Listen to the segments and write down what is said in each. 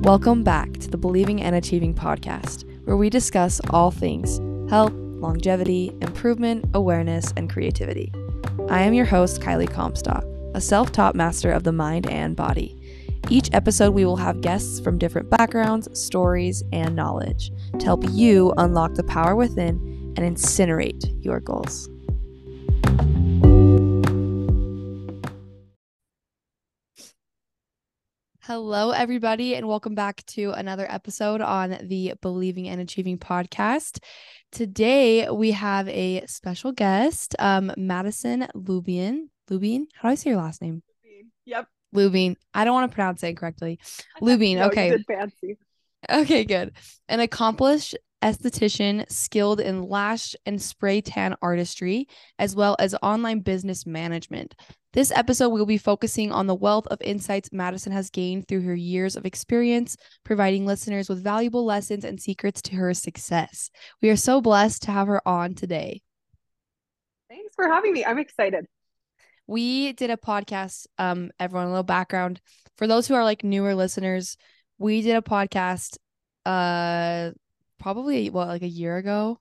Welcome back to the Believing and Achieving podcast, where we discuss all things health, longevity, improvement, awareness, and creativity. I am your host, Kylie Comstock, a self taught master of the mind and body. Each episode, we will have guests from different backgrounds, stories, and knowledge to help you unlock the power within and incinerate your goals. Hello, everybody, and welcome back to another episode on the Believing and Achieving podcast. Today, we have a special guest, um, Madison Lubean. Lubean, how do I say your last name? Yep. Lubean. I don't want to pronounce it correctly. Lubean. No, okay. fancy. Okay, good. An accomplished esthetician skilled in lash and spray tan artistry, as well as online business management. This episode we will be focusing on the wealth of insights Madison has gained through her years of experience, providing listeners with valuable lessons and secrets to her success. We are so blessed to have her on today. Thanks for having me. I'm excited. We did a podcast, um, everyone, a little background. For those who are like newer listeners, we did a podcast uh probably what like a year ago.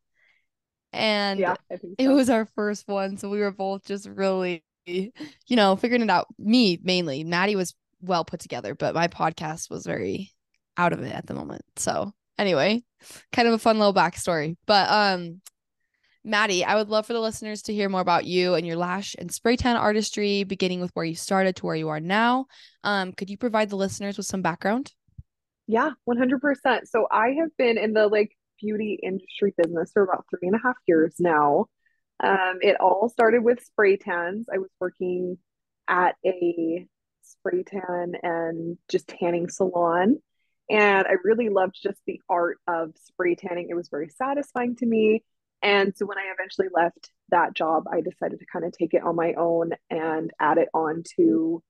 And Yeah, think it was our first one. So we were both just really, you know, figuring it out. Me mainly. Maddie was well put together, but my podcast was very out of it at the moment. So anyway, kind of a fun little backstory. But um Maddie, I would love for the listeners to hear more about you and your lash and spray tan artistry, beginning with where you started to where you are now. Um, could you provide the listeners with some background? Yeah, 100%. So I have been in the like beauty industry business for about three and a half years now. Um, it all started with spray tans. I was working at a spray tan and just tanning salon. And I really loved just the art of spray tanning. It was very satisfying to me. And so when I eventually left that job, I decided to kind of take it on my own and add it on to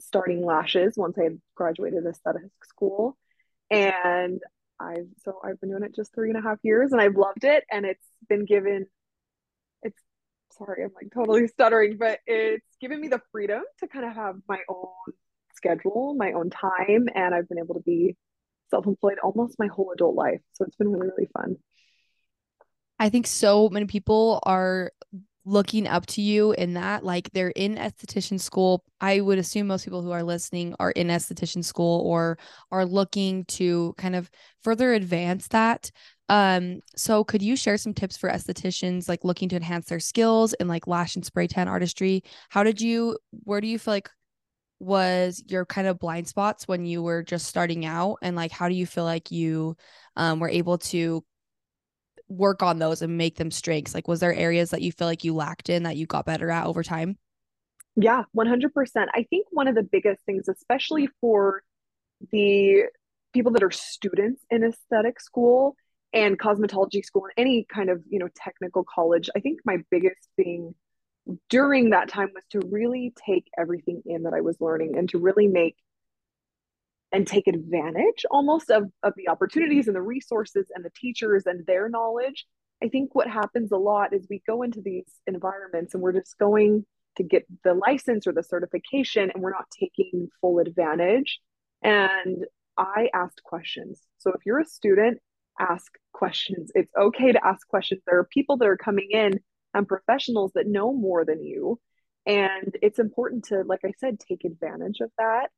starting lashes once I had graduated aesthetic school. And I've so I've been doing it just three and a half years and I've loved it. And it's been given, sorry, I'm like totally stuttering, but it's given me the freedom to kind of have my own schedule, my own time. And I've been able to be self-employed almost my whole adult life. So it's been really, really fun. I think so many people are looking up to you in that like they're in esthetician school i would assume most people who are listening are in esthetician school or are looking to kind of further advance that um so could you share some tips for estheticians like looking to enhance their skills in like lash and spray tan artistry how did you where do you feel like was your kind of blind spots when you were just starting out and like how do you feel like you um were able to work on those and make them strengths? Like, was there areas that you feel like you lacked in that you got better at over time? Yeah, 100%. I think one of the biggest things, especially for the people that are students in aesthetic school and cosmetology school and any kind of, you know, technical college, I think my biggest thing during that time was to really take everything in that I was learning and to really make and take advantage almost of, of the opportunities and the resources and the teachers and their knowledge. I think what happens a lot is we go into these environments and we're just going to get the license or the certification and we're not taking full advantage. And I asked questions. So if you're a student, ask questions. It's okay to ask questions. There are people that are coming in and professionals that know more than you. And it's important to, like I said, take advantage of that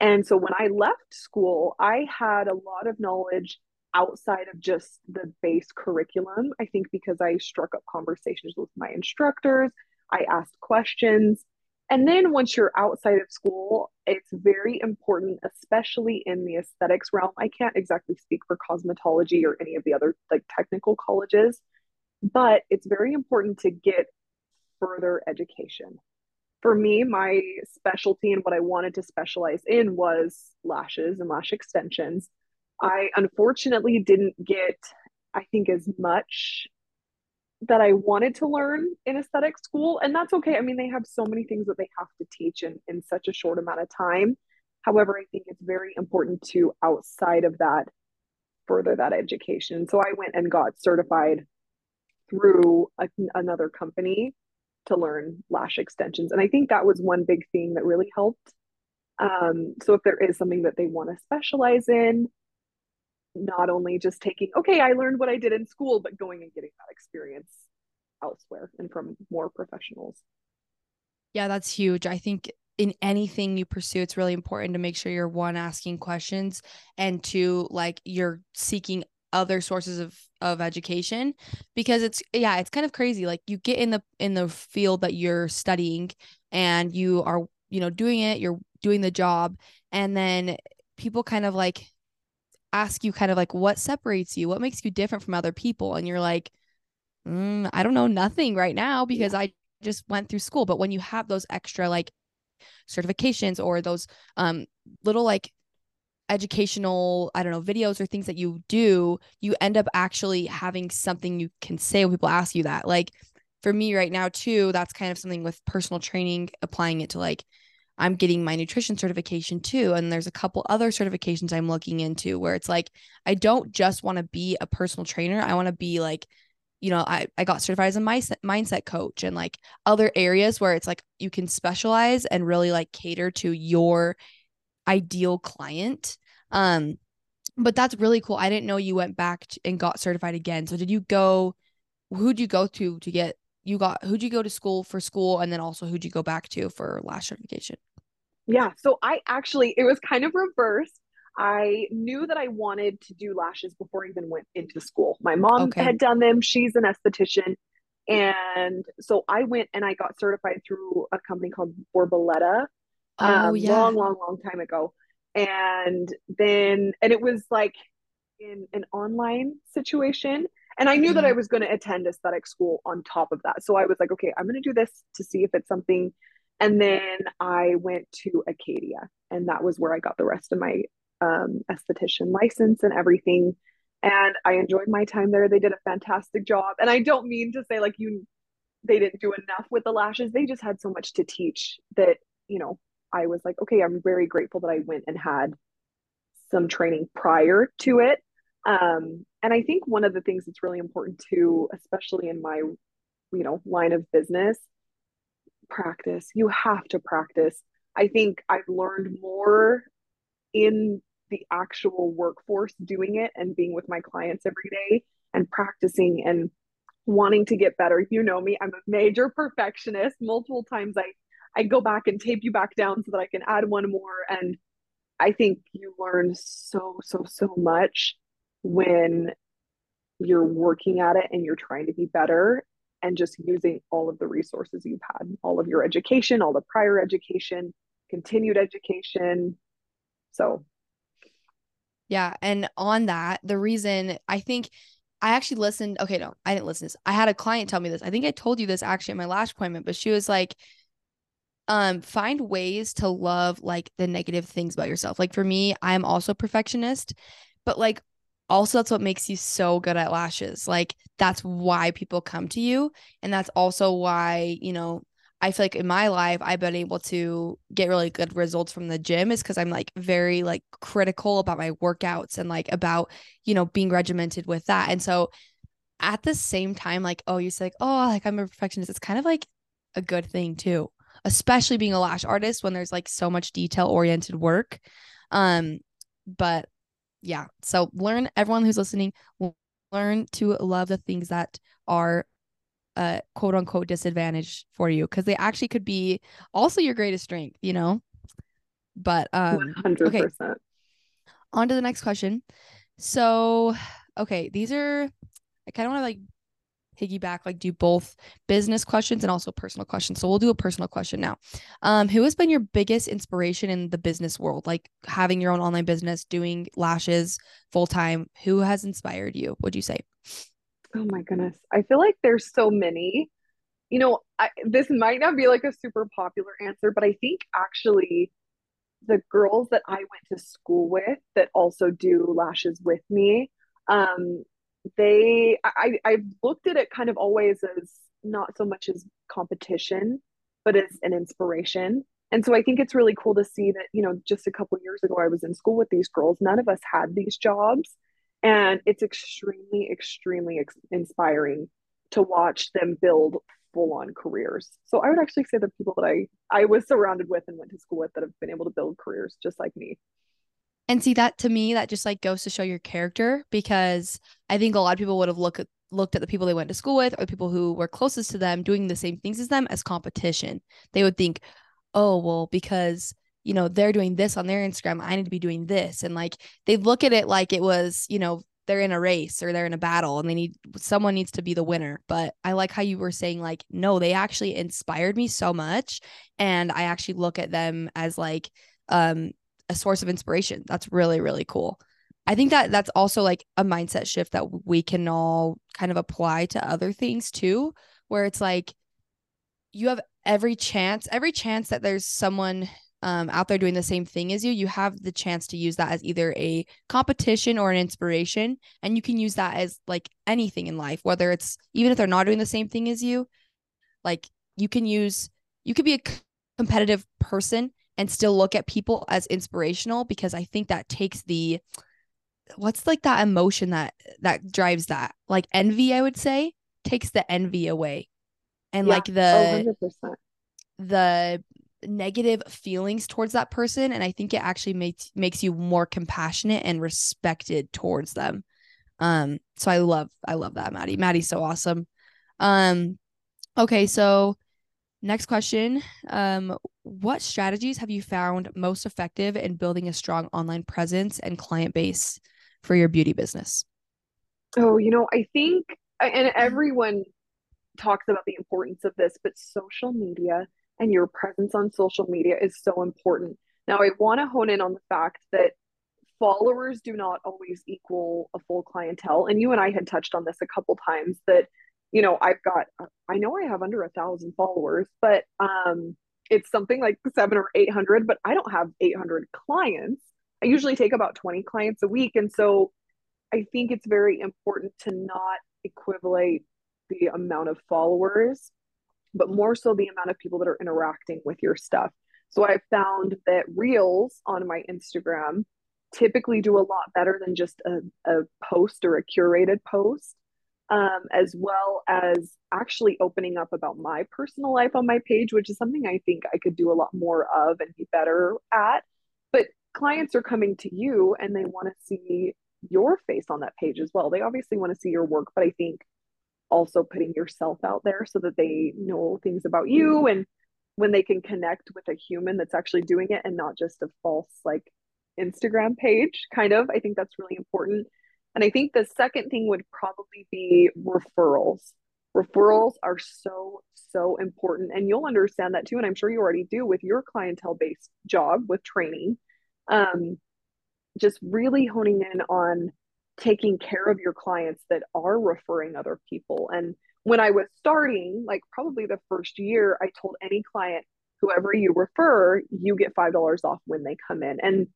and so when I left school, I had a lot of knowledge outside of just the base curriculum. I think because I struck up conversations with my instructors, I asked questions. And then once you're outside of school, it's very important, especially in the aesthetics realm. I can't exactly speak for cosmetology or any of the other like technical colleges, but it's very important to get further education for me, my specialty and what I wanted to specialize in was lashes and lash extensions. I unfortunately didn't get, I think, as much that I wanted to learn in aesthetic school. And that's okay. I mean, they have so many things that they have to teach in, in such a short amount of time. However, I think it's very important to outside of that further that education. So I went and got certified through a, another company to learn lash extensions. And I think that was one big thing that really helped Um, so if there is something that they want to specialize in, not only just taking, okay, I learned what I did in school, but going and getting that experience elsewhere and from more professionals. Yeah, that's huge. I think in anything you pursue, it's really important to make sure you're one asking questions and two, like you're seeking other sources of of education because it's yeah it's kind of crazy like you get in the in the field that you're studying and you are you know doing it you're doing the job and then people kind of like ask you kind of like what separates you what makes you different from other people and you're like mm, i don't know nothing right now because yeah. i just went through school but when you have those extra like certifications or those um little like educational, I don't know, videos or things that you do, you end up actually having something you can say when people ask you that. Like for me right now, too, that's kind of something with personal training, applying it to like, I'm getting my nutrition certification too. And there's a couple other certifications I'm looking into where it's like, I don't just want to be a personal trainer. I want to be like, you know, I, I got certified as a mindset, coach and like other areas where it's like you can specialize and really like cater to your ideal client. Um, but that's really cool. I didn't know you went back and got certified again. So did you go? Who'd you go to to get? You got who'd you go to school for school, and then also who'd you go back to for lash certification? Yeah, so I actually it was kind of reversed. I knew that I wanted to do lashes before I even went into school. My mom okay. had done them. She's an esthetician. And so I went and I got certified through a company called Borboleta oh, um, yeah. long, long, long time ago. And then, and it was like in an online situation. And I knew mm-hmm. that I was going to attend aesthetic school on top of that. So I was like, okay, I'm going to do this to see if it's something. And then I went to Acaydia, and that was where I got the rest of my um, esthetician license and everything. And I enjoyed my time there. They did a fantastic job. And I don't mean to say like you, they didn't do enough with the lashes. They just had so much to teach that, you know, I was like, okay, I'm very grateful that I went and had some training prior to it. Um, and I think one of the things that's really important too, especially in my, you know, line of business, practice. You have to practice. I think I've learned more in the actual workforce doing it and being with my clients every day and practicing and wanting to get better. You know me, I'm a major perfectionist. Multiple times I I go back and tape you back down so that I can add one more. And I think you learn so, so, so much when you're working at it and you're trying to be better and just using all of the resources you've had, all of your education, all the prior education, continued education. So, yeah. And on that, the reason I think I actually listened, okay, no, I didn't listen to this. I had a client tell me this. I think I told you this actually at my last appointment, but she was like, um find ways to love like the negative things about yourself like for me i'm also perfectionist but like also that's what makes you so good at lashes like that's why people come to you and that's also why you know i feel like in my life i've been able to get really good results from the gym is because i'm like very like critical about my workouts and like about you know being regimented with that and so at the same time like oh you say like oh like i'm a perfectionist it's kind of like a good thing too especially being a lash artist when there's like so much detail oriented work. Um, but yeah, so learn everyone who's listening, learn to love the things that are uh quote unquote disadvantage for you because they actually could be also your greatest strength, you know. But um 100%. okay. On to the next question. So, okay, these are I kind of want to like piggyback, like do both business questions and also personal questions. So we'll do a personal question now. Um, who has been your biggest inspiration in the business world? Like having your own online business, doing lashes full time. Who has inspired you? Would you say? Oh my goodness. I feel like there's so many. You know, I, this might not be like a super popular answer, but I think actually the girls that I went to school with that also do lashes with me um they I I've looked at it kind of always as not so much as competition, but as an inspiration. And so I think it's really cool to see that, you know, just a couple years ago I was in school with these girls. None of us had these jobs. And it's extremely, extremely ex- inspiring to watch them build full on careers. So I would actually say the people that I I was surrounded with and went to school with that have been able to build careers just like me. And see that to me that just like goes to show your character because I think a lot of people would have looked looked at the people they went to school with or people who were closest to them doing the same things as them as competition. They would think, "Oh, well because you know, they're doing this on their Instagram, I need to be doing this." And like they look at it like it was, you know, they're in a race or they're in a battle and they need someone needs to be the winner. But I like how you were saying like no, they actually inspired me so much and I actually look at them as like um a source of inspiration. That's really really cool. I think that that's also like a mindset shift that we can all kind of apply to other things too where it's like you have every chance every chance that there's someone um, out there doing the same thing as you, you have the chance to use that as either a competition or an inspiration. And you can use that as like anything in life, whether it's even if they're not doing the same thing as you, like you can use, you could be a competitive person and still look at people as inspirational because I think that takes the, what's like that emotion that that drives that? Like envy i would say takes the envy away. And yeah. like the oh, the negative feelings towards that person and i think it actually makes makes you more compassionate and respected towards them. Um so i love i love that maddie. Maddie's so awesome. Um okay so next question. Um what strategies have you found most effective in building a strong online presence and client base for your beauty business oh you know i think and everyone talks about the importance of this but social media and your presence on social media is so important. Now, I want to hone in on the fact that followers do not always equal a full clientele. And you and I had touched on this a couple times that, you know, I've got, I know I have under a thousand followers, but um, it's something like seven or 800, but I don't have 800 clients. I usually take about 20 clients a week. And so I think it's very important to not equivalent the amount of followers but more so the amount of people that are interacting with your stuff. So I've found that reels on my Instagram typically do a lot better than just a, a post or a curated post, um, as well as actually opening up about my personal life on my page, which is something I think I could do a lot more of and be better at. But clients are coming to you and they want to see your face on that page as well. They obviously want to see your work, but I think also putting yourself out there so that they know things about you and when they can connect with a human that's actually doing it and not just a false like Instagram page kind of I think that's really important and I think the second thing would probably be referrals referrals are so so important and you'll understand that too and I'm sure you already do with your clientele based job with training um just really honing in on taking care of your clients that are referring other people. And when I was starting, like probably the first year, I told any client, whoever you refer, you get $5 off when they come in. And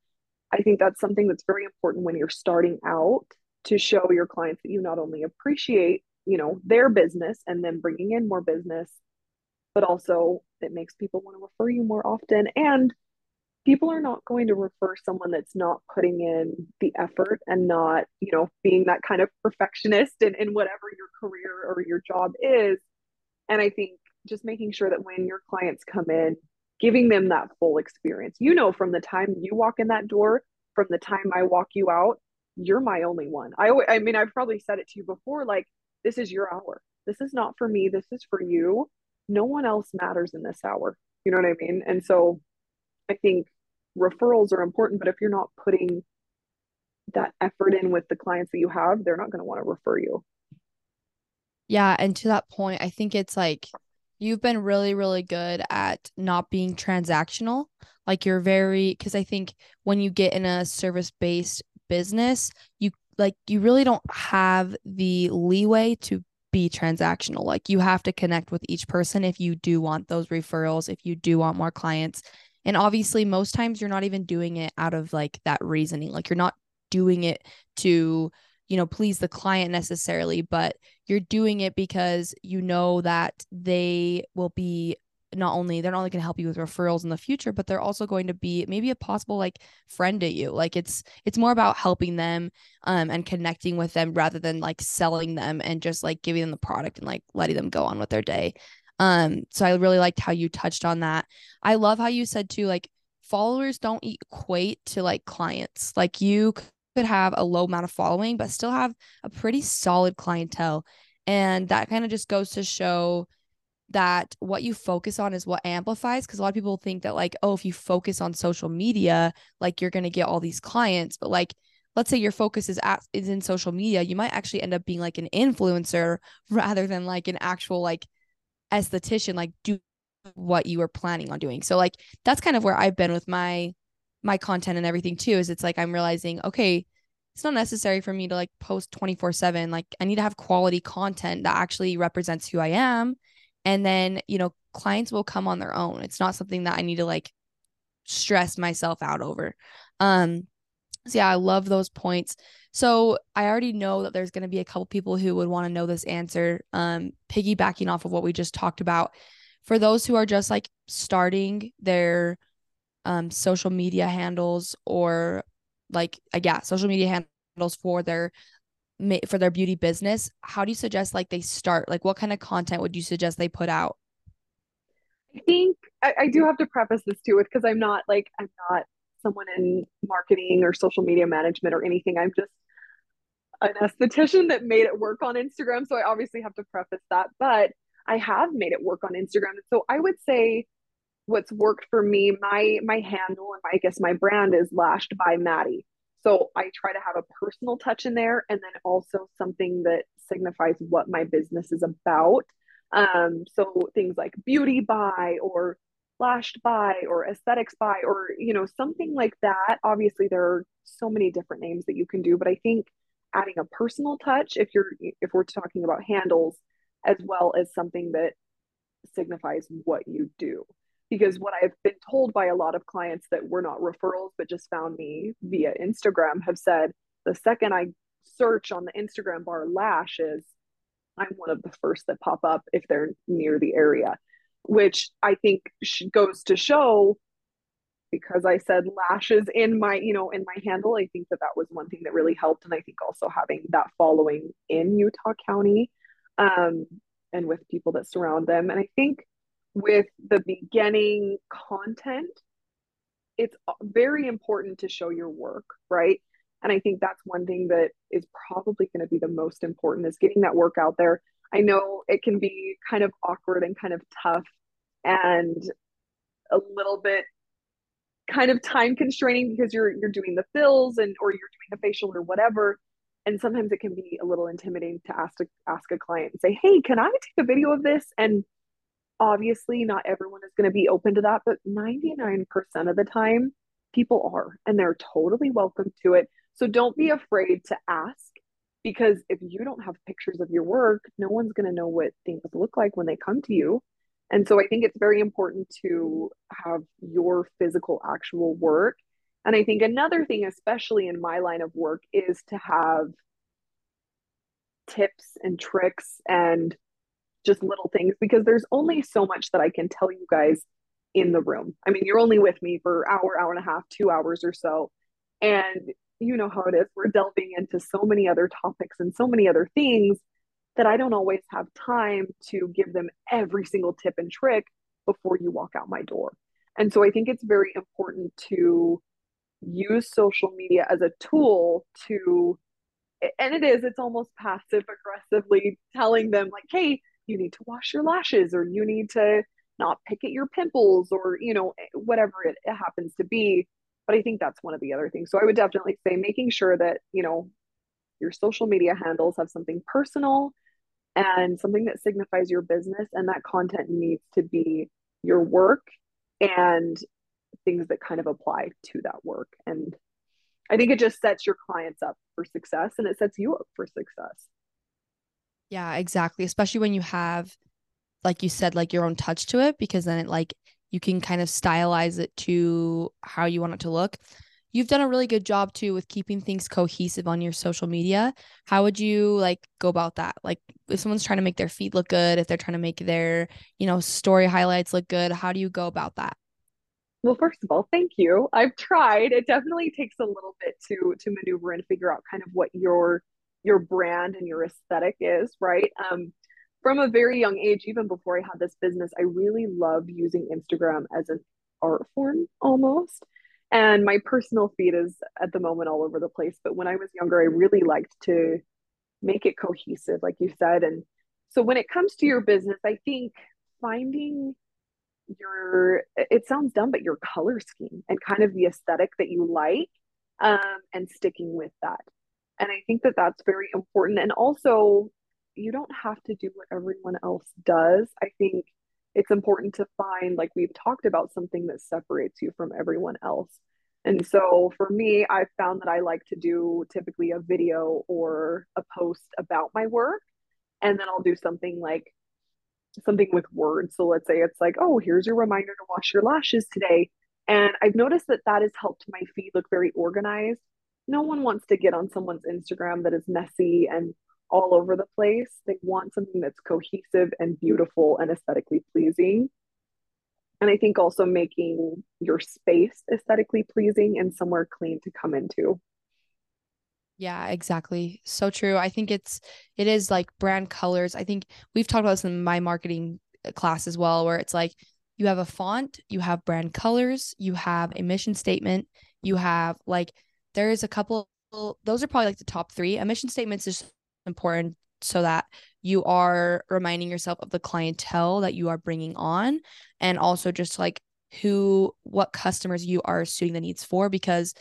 I think that's something that's very important when you're starting out to show your clients that you not only appreciate, you know, their business and then bringing in more business, but also it makes people want to refer you more often and people are not going to refer someone that's not putting in the effort and not, you know, being that kind of perfectionist in, in whatever your career or your job is. And I think just making sure that when your clients come in, giving them that full experience. You know, from the time you walk in that door, from the time I walk you out, you're my only one. I I mean, I've probably said it to you before like this is your hour. This is not for me. This is for you. No one else matters in this hour. You know what I mean? And so I think referrals are important, but if you're not putting that effort in with the clients that you have, they're not going to want to refer you. Yeah. And to that point, I think it's like you've been really, really good at not being transactional. Like you're very, because I think when you get in a service based business, you like, you really don't have the leeway to be transactional. Like you have to connect with each person if you do want those referrals, if you do want more clients. And obviously, most times you're not even doing it out of like that reasoning. Like you're not doing it to, you know, please the client necessarily, but you're doing it because you know that they will be not only they're not only going to help you with referrals in the future but they're also going to be maybe a possible like friend to you like it's it's more about helping them um and connecting with them rather than like selling them and just like giving them the product and like letting them go on with their day Um, so I really liked how you touched on that. I love how you said too, like followers don't equate to like clients. Like you could have a low amount of following, but still have a pretty solid clientele. And that kind of just goes to show that what you focus on is what amplifies because a lot of people think that like oh if you focus on social media like you're going to get all these clients but like let's say your focus is at is in social media you might actually end up being like an influencer rather than like an actual like esthetician like do what you were planning on doing. So like that's kind of where i've been with my my content and everything too is it's like i'm realizing okay it's not necessary for me to like post 24 7 like i need to have quality content that actually represents who i am and then you know clients will come on their own. It's not something that i need to like stress myself out over. Um so yeah i love those points. So i already know that there's going to be a couple people who would want to know this answer um piggybacking off of what we just talked about. For those who are just like starting their um social media handles or like uh, yeah social media handles for their for their beauty business how do you suggest like they start? Like what kind of content would you suggest they put out? I think i, I do have to preface this too with because i'm not like i'm not someone in marketing or social media management or anything. I'm just an esthetician that made it work on instagram so i obviously have to preface that but i have made it work on instagram. So i would say what's worked for me my my handle and my, i guess my brand is lashed by maddie so I try to have a personal touch in there and then also something that signifies what my business is about. Um, so things like beauty by or lashed by or aesthetics by or you know something like that. Obviously there are so many different names that you can do, but I think adding a personal touch if you're if we're talking about handles as well as something that signifies what you do because what I've been told by a lot of clients that were not referrals but just found me via Instagram have said the second I search on the Instagram bar lashes, I'm one of the first that pop up if they're near the area, which I think goes to show because I said lashes in my, you know, in my handle, I think that that was one thing that really helped. And I think also having that following in Utah County um, and with people that surround them. And I think with the beginning content, it's uh, very important to show your work, right? And I think that's one thing that is probably going to be the most important is getting that work out there. I know it can be kind of awkward and kind of tough and a little bit kind of time constraining because you're you're doing the fills and or you're doing the facial or whatever and sometimes it can be a little intimidating to ask to ask a client and say hey can i take a video of this and obviously not everyone is going to be open to that but 99% of the time people are and they're totally welcome to it. So don't be afraid to ask because if you don't have pictures of your work no one's going to know what things look like when they come to you. And so i think it's very important to have your physical actual work. And i think another thing especially in my line of work is to have tips and tricks and just little things because there's only mm. so much that I can tell you guys in the room. I mean, you're only with me for hour, hour and a half, two hours or so. And you know how it is. We're delving into so many other topics and so many other things that I don't always have time to give them every single tip and trick before you walk out my door. And so I think it's very important to use social media as a tool to and it is it's almost passive aggressively telling them like hey you need to wash your lashes or you need to not pick at your pimples or you know whatever it, it happens to be. But i think that's one of the other things. So i would definitely say making sure that you know your social media handles have something personal and something that signifies your business and that content needs to be your work and things that kind of apply to that work. And i think it just sets your clients up for success and it sets you up for success yeah, exactly. Especially when you have, like you said, like your own touch to it, because then it like you can kind of stylize it to how you want it to look. You've done a really good job too with keeping things cohesive on your social media. How would you like go about that? Like if someone's trying to make their feed look good, if they're trying to make their, you know, story highlights look good, how do you go about that? Well, first of all, thank you. I've tried. It definitely takes a little bit to to maneuver and figure out kind of what your your brand and your aesthetic is, right? Um, from a very young age, even before I had this business, I really loved using Instagram as an art form almost. And my personal feed is at the moment all over the place. But when I was younger, I really liked to make it cohesive, like you said. And so when it comes to your business, I think finding your, it sounds dumb, but your color scheme and kind of the aesthetic that you like um, and sticking with that. And I think that that's very important. And also, you don't have to do what everyone else does. I think it's important to find, like we've talked about, something that separates you from everyone else. And so for me, I've found that I like to do typically a video or a post about my work. And then I'll do something like something with words. So let's say it's like, oh, here's your reminder to wash your lashes today. And I've noticed that that has helped my feed look very organized. No one wants to get on someone's Instagram that is messy and all over the place. They want something that's cohesive and beautiful and aesthetically pleasing. And I think also making your space aesthetically pleasing and somewhere clean to come into. Yeah, exactly. So true. I think it's it is like brand colors. I think we've talked about this in my marketing uh, class as well, where it's like you have a font, you have brand colors, you have a mission statement, you have like there is a couple those are probably like the top three. A mission statements is important so that you are reminding yourself of the clientele that you are bringing on and also just like who what customers you are suiting the needs for because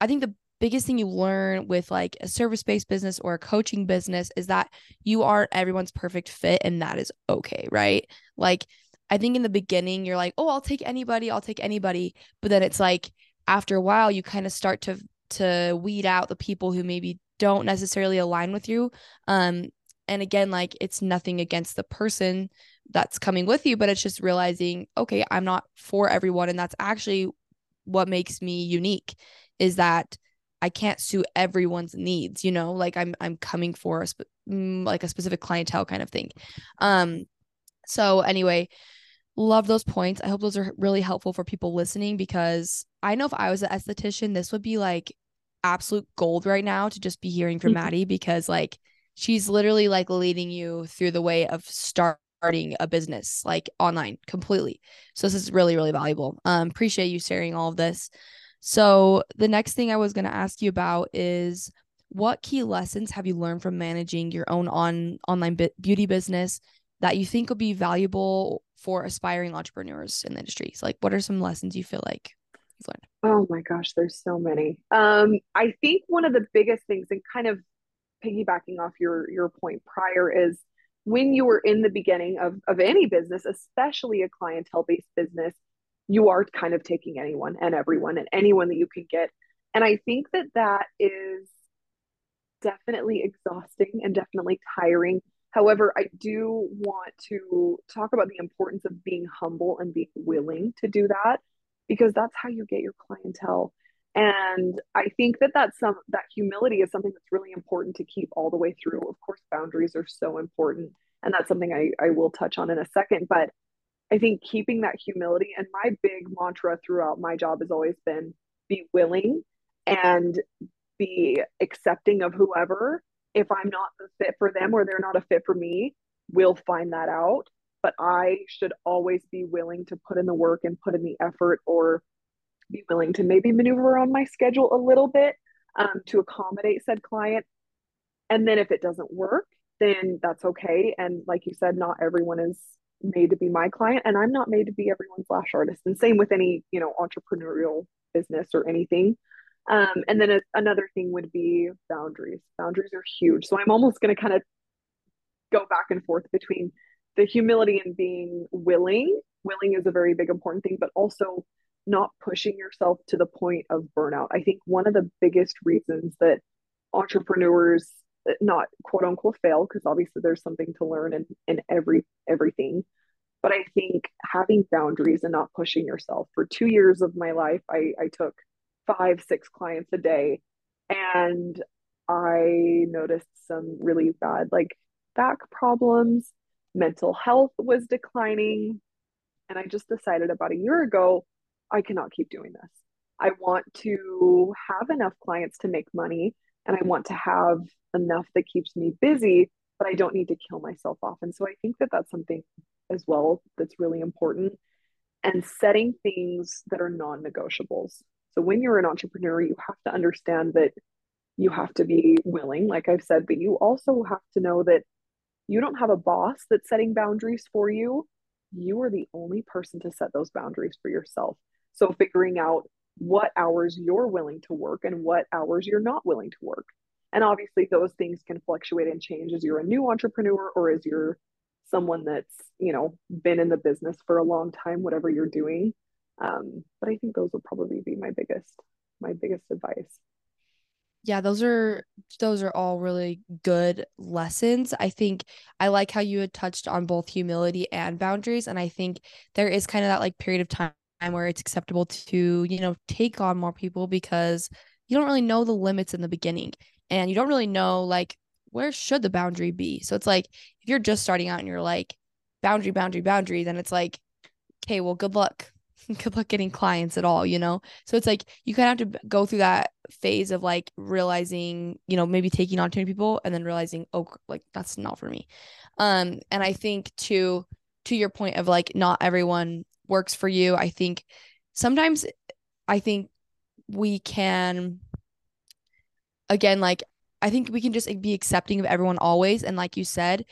i think the biggest thing you learn with like a service-based business or a coaching business is that you aren't everyone's perfect fit and that is okay right like i think in the beginning you're like oh i'll take anybody i'll take anybody but then it's like after a while you kind of start to to weed out the people who maybe don't necessarily align with you. Um and again like it's nothing against the person that's coming with you but it's just realizing okay i'm not for everyone. And that's actually what makes me unique is that i can't suit everyone's needs you know like i'm i'm coming for a mm, like a specific clientele kind of thing. Um so anyway love those points. I hope those are really helpful for people listening because i know if i was an esthetician this would be like absolute gold right now to just be hearing from mm-hmm. Maddie because like she's literally like leading you through the way of starting a business like online completely. So this is really really valuable. Um appreciate you sharing all of this. So the next thing I was going to ask you about is what key lessons have you learned from managing your own on online bi- beauty business that you think will be valuable for aspiring entrepreneurs in the industry? So like what are some lessons you feel like you've learned? Oh my gosh, there's so many. Um, I think one of the biggest things, and kind of piggybacking off your your point prior, is when you are in the beginning of of any business, especially a clientele based business, you are kind of taking anyone and everyone and anyone that you can get, and I think that that is definitely exhausting and definitely tiring. However, I do want to talk about the importance of being humble and being willing to do that because that's how you get your clientele. And i think that that's some that humility is something that's really important to keep all the way through. Of course boundaries are so important and that's something i, I will touch on in a second but i think keeping that humility and my big mantra throughout my job has always been be willing and be accepting of whoever if i'm not the fit for them or they're not a fit for me we'll find that out but I should always be willing to put in the work and put in the effort or be willing to maybe maneuver on my schedule a little bit um, to accommodate said client. And then if it doesn't work, then that's okay. And like you said, not everyone is made to be my client, and I'm not made to be everyone's lash artist. And same with any, you know, entrepreneurial business or anything. Um, and then a, another thing would be boundaries. Boundaries are huge. So I'm almost going to kind of go back and forth between the humility and being willing. Willing is a very big important thing but also not pushing yourself to the point of burnout. I think one of the biggest reasons that entrepreneurs uh, not quote unquote fail because obviously there's something to learn in, in every everything but i think having boundaries and not pushing yourself. For two years of my life i, I took five six clients a day and i noticed some really bad like back problems mental health was declining. And I just decided about a year ago, I cannot keep doing this. I want to have enough clients to make money and I want to have enough that keeps me busy but I don't need to kill myself off. And so I think that that's something as well that's really important. And setting things that are non negotiables. So when you're an entrepreneur, you have to understand that you have to be willing, like I've said, but you also have to know that you don't have a boss that's setting boundaries for you. You are the only person to set those boundaries for yourself. So figuring out what hours you're willing to work and what hours you're not willing to work. And obviously those things can fluctuate and change as you're a new entrepreneur or as you're someone that's, you know, been in the business for a long time, whatever you're doing. Um, but I think those would probably be my biggest, my biggest advice yeah those are those are all really good lessons. I think i like how you had touched on both humility and boundaries and i think there is kind of that like period of time where it's acceptable to you know take on more people because you don't really know the limits in the beginning and you don't really know like where should the boundary be? So it's like if you're just starting out and you're like boundary boundary boundary then it's like okay well good luck good luck getting clients at all, you know? So it's like you kind of have to go through that phase of like realizing, you know, maybe taking on too many people and then realizing, oh, like that's not for me. Um, and I think to to your point of like not everyone works for you, I think sometimes I think we can again like I think we can just be accepting of everyone always and like you said,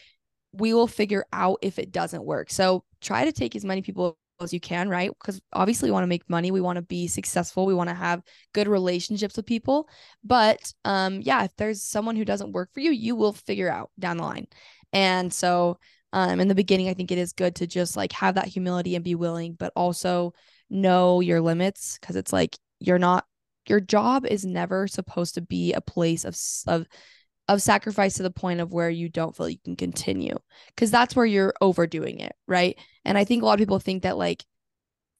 we will figure out if it doesn't work. So try to take as many people as you can, right? Because obviously we want to make money, we want to be successful, we want to have good relationships with people. But um yeah, if there's someone who doesn't work for you, you will figure out down the line. And so um in the beginning I think it is good to just like have that humility and be willing, but also know your limits because it's like you're not your job is never supposed to be a place of of of sacrifice to the point of where you don't feel you can continue because that's where you're overdoing it right? And i think a lot of people think that like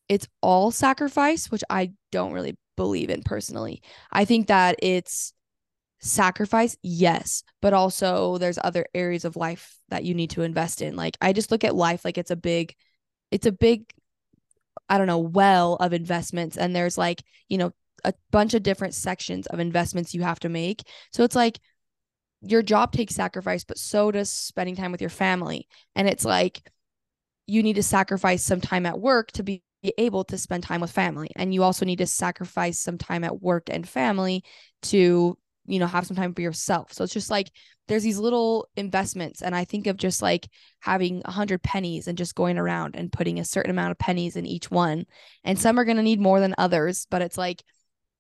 it's all sacrifice which i don't really believe in personally. I think that it's sacrifice yes but also there's other areas of life that you need to invest in. Like i just look at life like it's a big it's a big i don't know well of investments and there's like you know a bunch of different sections of investments you have to make. So it's like your job takes sacrifice, but so does spending time with your family. And it's like you need to sacrifice some time at work to be able to spend time with family. And you also need to sacrifice some time at work and family to, you know, have some time for yourself. So it's just like there's these little investments. And I think of just like having a hundred pennies and just going around and putting a certain amount of pennies in each one. And some are going to need more than others. But it's like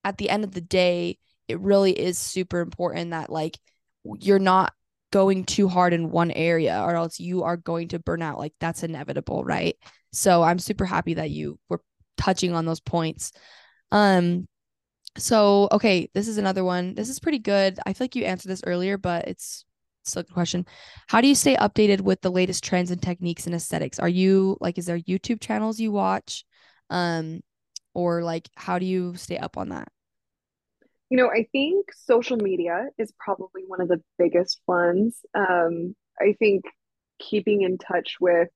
at the end of the day, it really is super important that like you're not going too hard in one area or else you are going to burn out. Like that's inevitable right? So i'm super happy that you were touching on those points. Um so okay this is another one. This is pretty good. I feel like you answered this earlier but it's still a good question. How do you stay updated with the latest trends and techniques and aesthetics? Are you like is there youtube channels you watch? Um or like how do you stay up on that you know, I think social media is probably one of the biggest ones. Um, I think keeping in touch with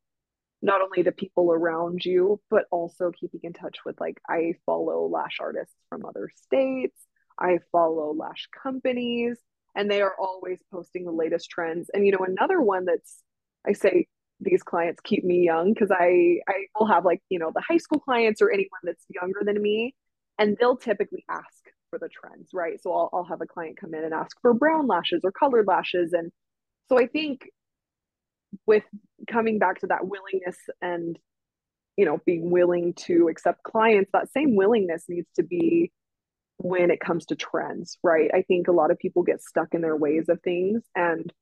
not only the people around you, but also keeping in touch with like I follow lash artists from other states, I follow lash companies, and they are always posting the latest trends. And you know, another one that's I say these clients keep me young because I I will have like, you know, the high school clients or anyone that's younger than me, and they'll typically ask for the trends, right? So I'll, I'll have a client come in and ask for brown lashes or colored lashes. And so I think with coming back to that willingness and, you know, being willing to accept clients, that same willingness needs to be when it comes to trends, right? I think a lot of people get stuck in their ways of things. And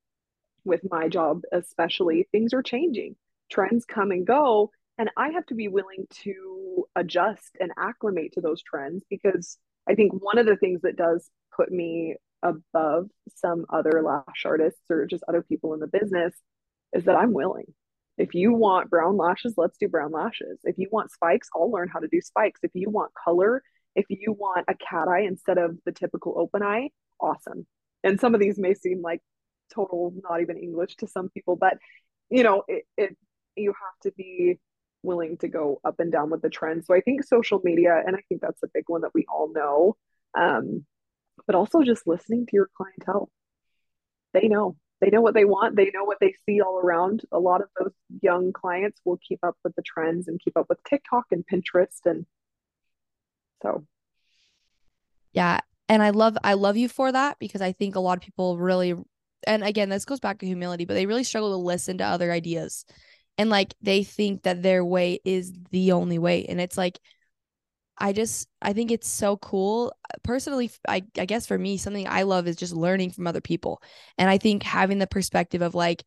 with my job, especially, things are changing. Trends come and go. And I have to be willing to adjust and acclimate to those trends because I think one of the things that does put me above some other lash artists or just other people in the business is that I'm willing. If you want brown lashes, let's do brown lashes. If you want spikes, I'll learn how to do spikes. If you want color, if you want a cat eye instead of the typical open eye, awesome. And some of these may seem like total not even English to some people, but you know, it, it you have to be willing to go up and down with the trends. So I think social media, and I think that's a big one that we all know, um, but also just listening to your clientele. They know they know what they want, they know what they see all around. A lot of those young clients will keep up with the trends and keep up with TikTok and Pinterest and so yeah, and I love I love you for that because I think a lot of people really and again, this goes back to humility, but they really struggle to listen to other ideas. And like they think that their way is the only way. And it's like I just I think it's so cool. Personally, I I guess for me, something I love is just learning from other people. And I think having the perspective of like,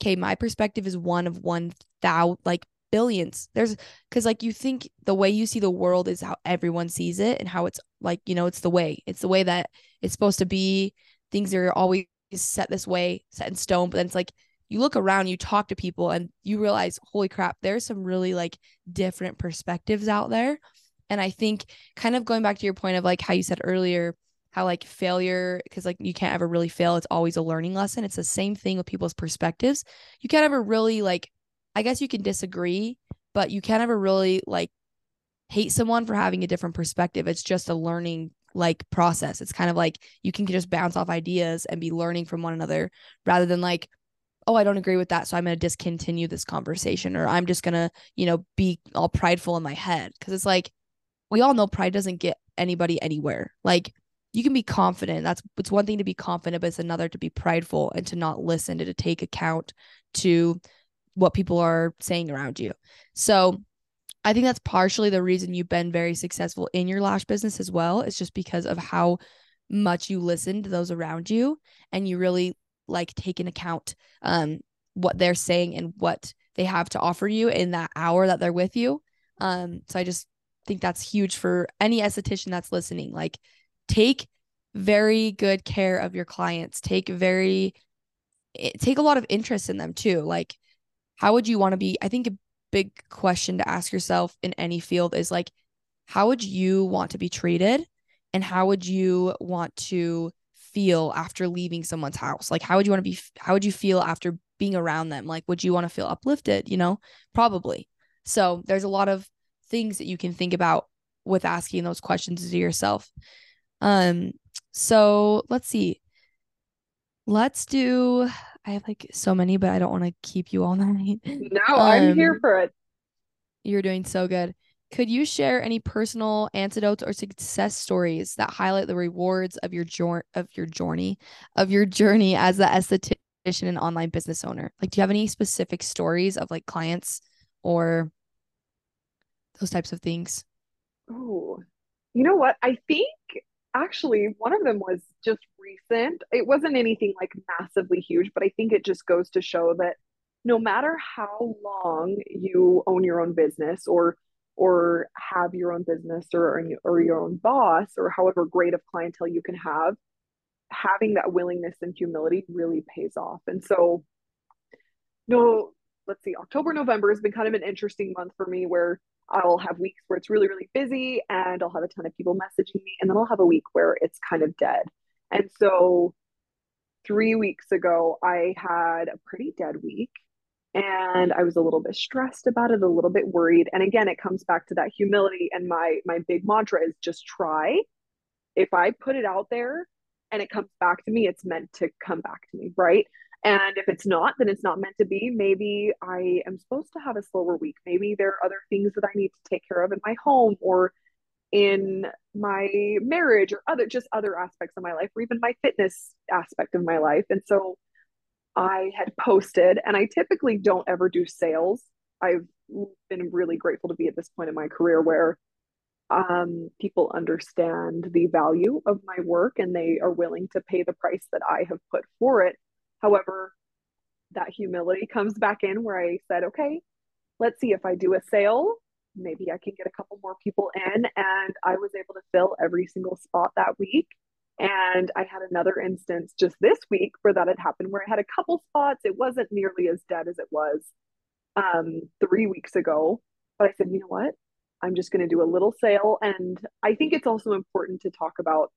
okay, my perspective is one of one thousand like billions. There's because like you think the way you see the world is how everyone sees it and how it's like, you know, it's the way. It's the way that it's supposed to be. Things are always set this way, set in stone. But then it's like you look around, you talk to people, and you realize, holy crap, there's some really like different perspectives out there. And I think kind of going back to your point of like how you said earlier, how like failure, because like you can't ever really fail, it's always a learning lesson. It's the same thing with people's perspectives. You can't ever really like, I guess you can disagree, but you can't ever really like hate someone for having a different perspective. It's just a learning like process. It's kind of like you can just bounce off ideas and be learning from one another rather than like, oh, I don't agree with that. So I'm going to discontinue this conversation or I'm just going to, you know, be all prideful in my head. Cause it's like, we all know pride doesn't get anybody anywhere. Like you can be confident. That's it's one thing to be confident, but it's another to be prideful and to not listen to, to take account to what people are saying around you. So I think that's partially the reason you've been very successful in your lash business as well. It's just because of how much you listen to those around you and you really like take in account um what they're saying and what they have to offer you in that hour that they're with you. Um so I just think that's huge for any esthetician that's listening. Like take very good care of your clients. Take very eh, take a lot of interest in them too. Like how would you want to be I think a big question to ask yourself in any field is like, how would you want to be treated? And how would you want to feel after leaving someone's house? Like, how would you want to be? How would you feel after being around them? Like, would you want to feel uplifted? You know, probably. So there's a lot of things that you can think about with asking those questions to yourself. Um, so let's see. Let's do I have like so many, but I don't want to keep you all night. No, um, I'm here um, for it. You're doing so good. Could you share any personal antidotes or success stories that highlight the rewards of your journey of your journey of your journey as an esthetician and online business owner? Like, do you have any specific stories of like clients or those types of things? Oh, you know what? I think actually one of them was just recent. It wasn't anything like massively huge, but I think it just goes to show that no matter how long you own your own business or or have your own business or or your own boss or however great of clientele you can have having that willingness and humility really pays off and so no let's see october november has been kind of an interesting month for me where I'll have weeks where it's really, really busy and I'll have a ton of people messaging me. And then I'll have a week where it's kind of dead. And so three weeks ago, I had a pretty dead week and I was a little bit stressed about it, a little bit worried. And again, it comes back to that humility. And my my big mantra is just try. If I put it out there and it comes back to me, it's meant to come back to me, right? And if it's not, then it's not meant to be. Maybe I am supposed to have a slower week. Maybe there are other things that I need to take care of in my home or in my marriage or other just other aspects of my life or even my fitness aspect of my life. And so I had posted and I typically don't ever do sales. I've been really grateful to be at this point in my career where um, people understand the value of my work and they are willing to pay the price that I have put for it However, that humility comes back in where I said, okay, let's see if I do a sale, maybe I can get a couple more people in. And I was able to fill every single spot that week. And I had another instance just this week where that had happened, where I had a couple spots. It wasn't nearly as dead as it was um, three weeks ago. But I said, you know what? I'm just going to do a little sale. And I think it's also important to talk about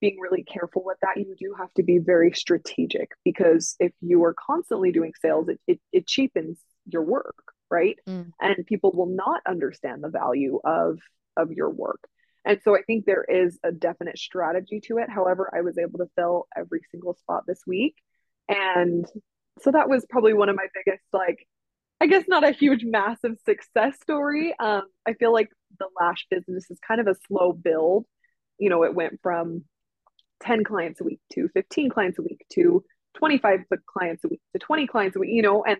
being really careful with that. You do have to be very strategic because if you are constantly doing sales, it, it, it cheapens your work, right? Mm. And people will not understand the value of of your work. And so I think there is a definite strategy to it. However, I was able to fill every single spot this week. And so that was probably one of my biggest, like, I guess not a huge, massive success story. Um, I feel like the lash business is kind of a slow build. You know, it went from 10 clients a week to 15 clients a week to 25 clients a week to 20 clients a week, you know, and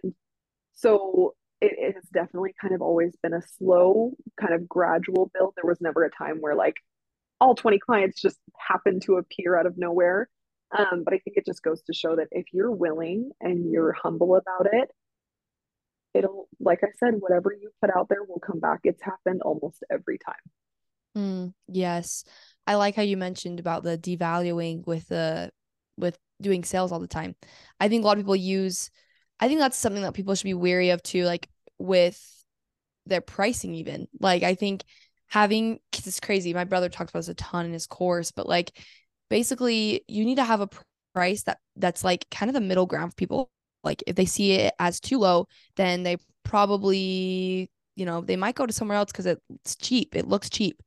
so it, has definitely kind of always been a slow, kind of gradual build. There was never a time where like all 20 clients just happened to appear out of nowhere. Um, but I think it just goes to show that if you're willing and you're humble about it, it'll, like I said, whatever you put out there will come back. It's happened almost every time. Mm, yes. I like how you mentioned about the devaluing with the with doing sales all the time. I think a lot of people use I think that's something that people should be wary of too, like with their pricing even. Like I think having it's crazy. My brother talks about this a ton in his course, but like basically you need to have a price that that's like kind of the middle ground for people. Like if they see it as too low, then they probably, you know, they might go to somewhere else because it's cheap. It looks cheap.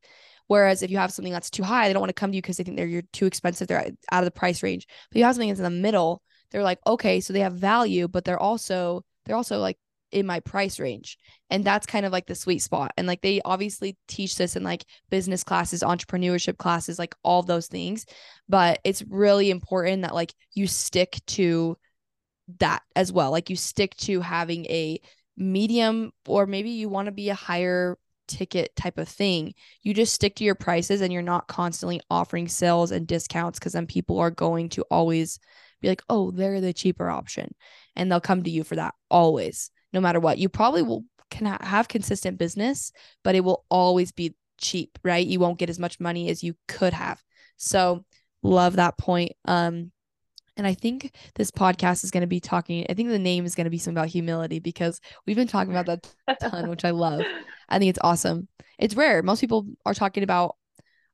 Whereas if you have something that's too high, they don't want to come to you because they think they're you're too expensive. They're out of the price range. But you have something that's in the middle. They're like, okay, so they have value, but they're also they're also like in my price range. And that's kind of like the sweet spot. And like they obviously teach this in like business classes, entrepreneurship classes, like all those things. But it's really important that like you stick to that as well. Like you stick to having a medium or maybe you want to be a higher ticket type of thing. You just stick to your prices and you're not constantly offering sales and discounts because then people are going to always be like, oh, they're the cheaper option. And they'll come to you for that always, no matter what. You probably will can ha- have consistent business, but it will always be cheap, right? You won't get as much money as you could have. So love that point. Um, and I think this podcast is going to be talking, I think the name is going to be something about humility because we've been talking about that ton, which I love. I think it's awesome. It's rare. Most people are talking about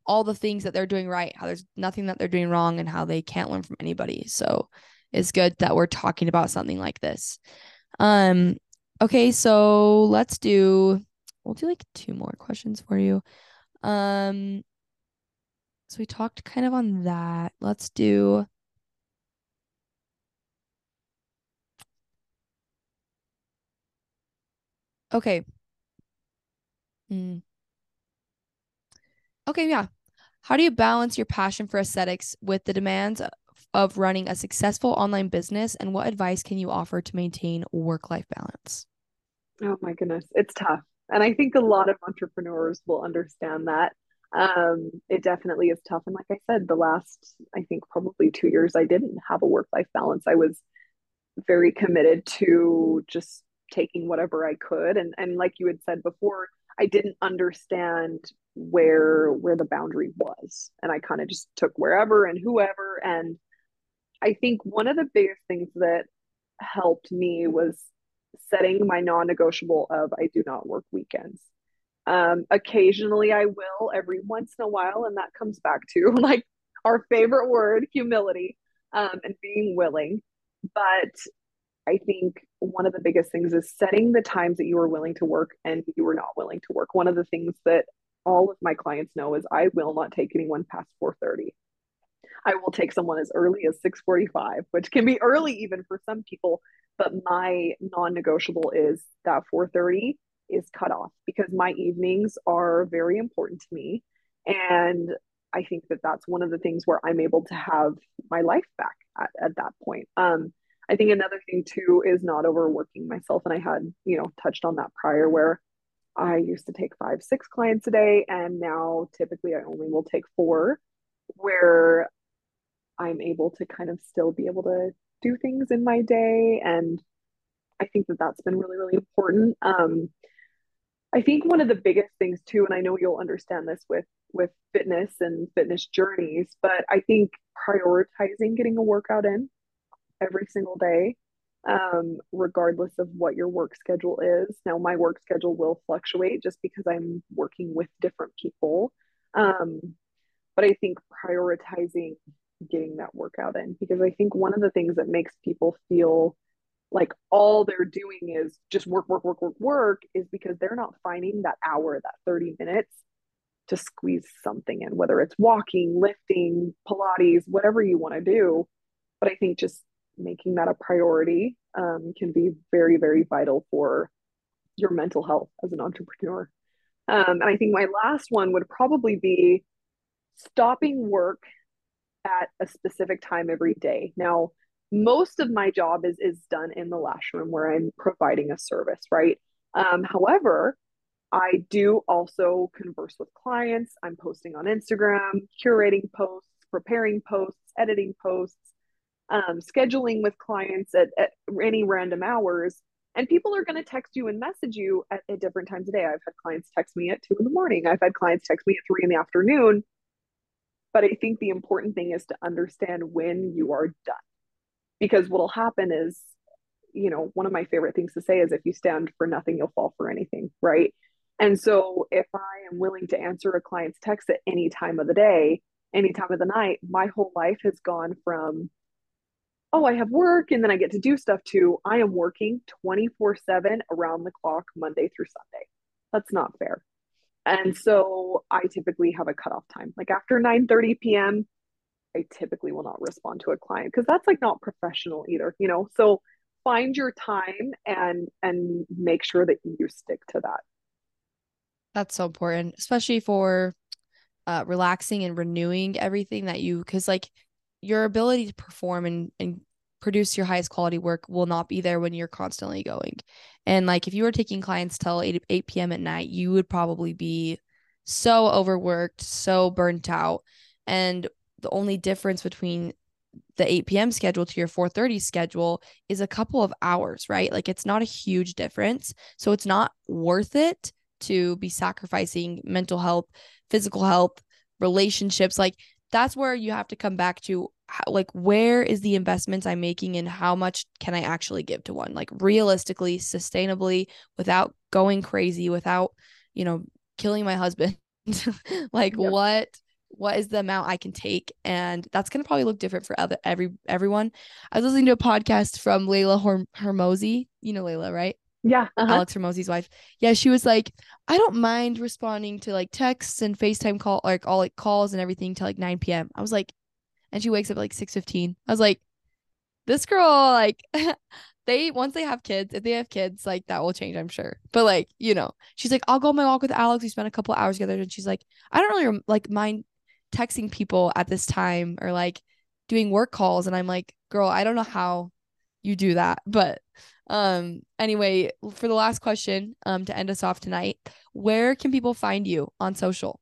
all the things that they're doing right, how there's nothing that they're doing wrong, and how they can't learn from anybody. So it's good that we're talking about something like this. Um, okay, so let's do we'll do like two more questions for you. Um so we talked kind of on that. Let's do Okay. Mm. Okay, yeah. How do you balance your passion for aesthetics with the demands of running a successful online business and what advice can you offer to maintain work-life balance? Oh my goodness, it's tough. And I think a lot of entrepreneurs will understand that. Um, it definitely is tough. And like I said, the last, I think probably two years, I didn't have a work life balance. I was very committed to just taking whatever I could. And and like you had said before, I didn't understand where where the boundary was. And I kind of just took wherever and whoever. And I think one of the biggest things that helped me was setting my non-negotiable of I do not work weekends. Um, occasionally I will every once in a while, and that comes back to like our favorite word, humility, um, and being willing. But I think one of the biggest things is setting the times that you are willing to work and you are not willing to work. One of the things that all of my clients know is I will not take anyone past 4:30. I will take someone as early as 6:45, which can be early even for some people, but my non-negotiable is that 4:30 is cut off because my evenings are very important to me and I think that that's one of the things where I'm able to have my life back at, at that point. Um, I think another thing too is not overworking myself. And I had, you know, touched on that prior where I used to take five, six clients a day. And now typically I only will take four, where I'm able to kind of still be able to do things in my day. And I think that that's been really, really important. Um, I think one of the biggest things too, and I know you'll understand this with with fitness and fitness journeys, but I think prioritizing getting a workout in every single day, um, regardless of what your work schedule is. Now, my work schedule will fluctuate just because I'm working with different people. Um, but I think prioritizing getting that workout in because I think one of the things that makes people feel like all they're doing is just work, work, work, work, work is because they're not finding that hour, that 30 minutes to squeeze something in, whether it's walking, lifting, Pilates, whatever you want to do. But I think just making that a priority um, can be very, very vital for your mental health as an entrepreneur. Um, and I think my last one would probably be stopping work at a specific time every day. Now, most of my job is is done in the lash room where I'm providing a service, right? Um, however, I do also converse with clients. I'm posting on Instagram, curating posts, preparing posts, editing posts, um, scheduling with clients at, at any random hours. And people are going to text you and message you at, at different times of day. I've had clients text me at two in the morning. I've had clients text me at three in the afternoon. But I think the important thing is to understand when you are done. Because what'll happen is, you know, one of my favorite things to say is if you stand for nothing, you'll fall for anything, right? And so if I am willing to answer a client's text at any time of the day, any time of the night, my whole life has gone from, oh, I have work and then I get to do stuff to I am working 24 7 around the clock, Monday through Sunday. That's not fair. And so I typically have a cutoff time. Like after 9 30 p.m., I typically will not respond to a client because that's like not professional either, you know? So find your time and and make sure that you stick to that. That's so important, especially for uh, relaxing and renewing everything that you, because like your ability to perform and, and produce your highest quality work will not be there when you're constantly going. And like if you were taking clients till 8, 8 p.m. at night, you would probably be so overworked, so burnt out. And the only difference between the 8 p.m. schedule to your 4:30 schedule is a couple of hours, right? Like it's not a huge difference. So it's not worth it to be sacrificing mental health, physical health, relationships. Like that's where you have to come back to how, like where is the investments I'm making and how much can I actually give to one? Like realistically, sustainably, without going crazy, without, you know, killing my husband. like yep. what what is the amount I can take? And that's gonna probably look different for other every everyone. I was listening to a podcast from Leila Hormozi. You know Leila, right? Yeah. Uh-huh. Alex Hormozi's wife. Yeah, she was like, I don't mind responding to like texts and FaceTime call like all like calls and everything till like 9 p.m. I was like, and she wakes up at like 6 15. I was like, this girl, like they once they have kids, if they have kids, like that will change, I'm sure. But like, you know, she's like, I'll go on my walk with Alex. We spent a couple hours together, and she's like, I don't really like mind texting people at this time or like doing work calls. And I'm like, girl, I don't know how you do that, but um, anyway, for the last question, um, to end us off tonight, where can people find you on social?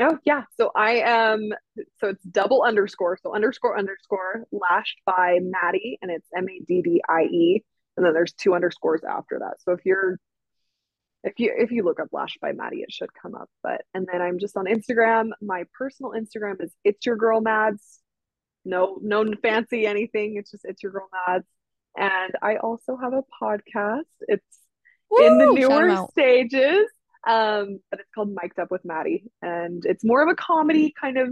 Oh yeah. So I am so it's double underscore. So underscore underscore lashed by Maddie and it's M A D D I E. And then there's two underscores after that. So if you're if you if you look up lashed by Maddie, it should come up. But and then I'm just on Instagram. My personal Instagram is it's your girl Mads. No, no fancy anything. It's just it's your girl Mads. And I also have a podcast. It's Woo! in the newer stages. Um, but it's called Mic'd Up with Maddie. And it's more of a comedy kind of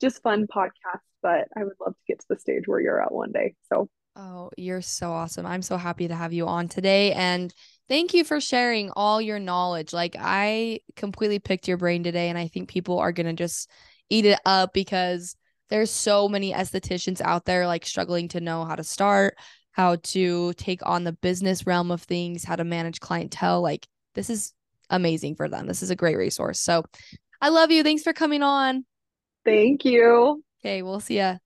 just fun podcast. But I would love to get to the stage where you're at one day. So Oh, you're so awesome. I'm so happy to have you on today. And thank you for sharing all your knowledge. Like, I completely picked your brain today, and I think people are going to just eat it up because there's so many estheticians out there like struggling to know how to start, how to take on the business realm of things, how to manage clientele. Like, this is amazing for them. This is a great resource. So, I love you. Thanks for coming on. Thank you. Okay, we'll see ya.